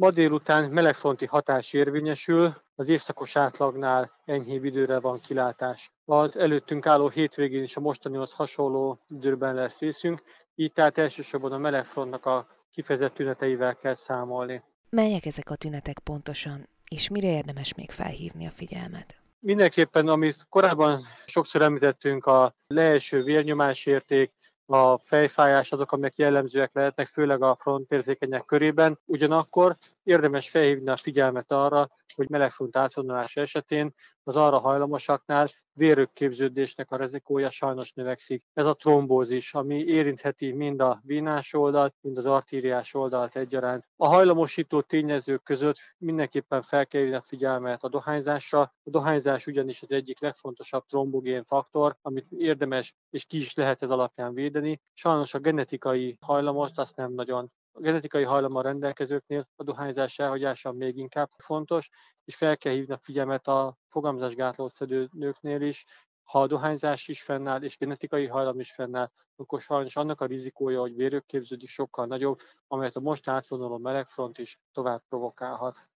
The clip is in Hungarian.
Ma délután melegfronti hatás érvényesül, az évszakos átlagnál enyhébb időre van kilátás. Az előttünk álló hétvégén is a mostanihoz hasonló időben lesz részünk, így tehát elsősorban a melegfrontnak a kifejezett tüneteivel kell számolni. Melyek ezek a tünetek pontosan, és mire érdemes még felhívni a figyelmet? Mindenképpen, amit korábban sokszor említettünk, a leeső vérnyomásérték, a fejfájás azok, amelyek jellemzőek lehetnek, főleg a frontérzékenyek körében. Ugyanakkor érdemes felhívni a figyelmet arra, hogy melegfront átvonulása esetén az arra hajlamosaknál vérrögképződésnek a rezikója sajnos növekszik. Ez a trombózis, ami érintheti mind a vénás oldalt, mind az artériás oldalt egyaránt. A hajlamosító tényezők között mindenképpen fel kell a figyelmet a dohányzásra. A dohányzás ugyanis az egyik legfontosabb trombogén faktor, amit érdemes és ki is lehet ez alapján védeni. Sajnos a genetikai hajlamost azt nem nagyon genetikai hajlammal rendelkezőknél a dohányzás elhagyása még inkább fontos, és fel kell hívni a figyelmet a fogamzásgátlót szedő nőknél is, ha a dohányzás is fennáll, és genetikai hajlam is fennáll, akkor sajnos annak a rizikója, hogy vérők képződik sokkal nagyobb, amelyet a most átvonuló melegfront is tovább provokálhat.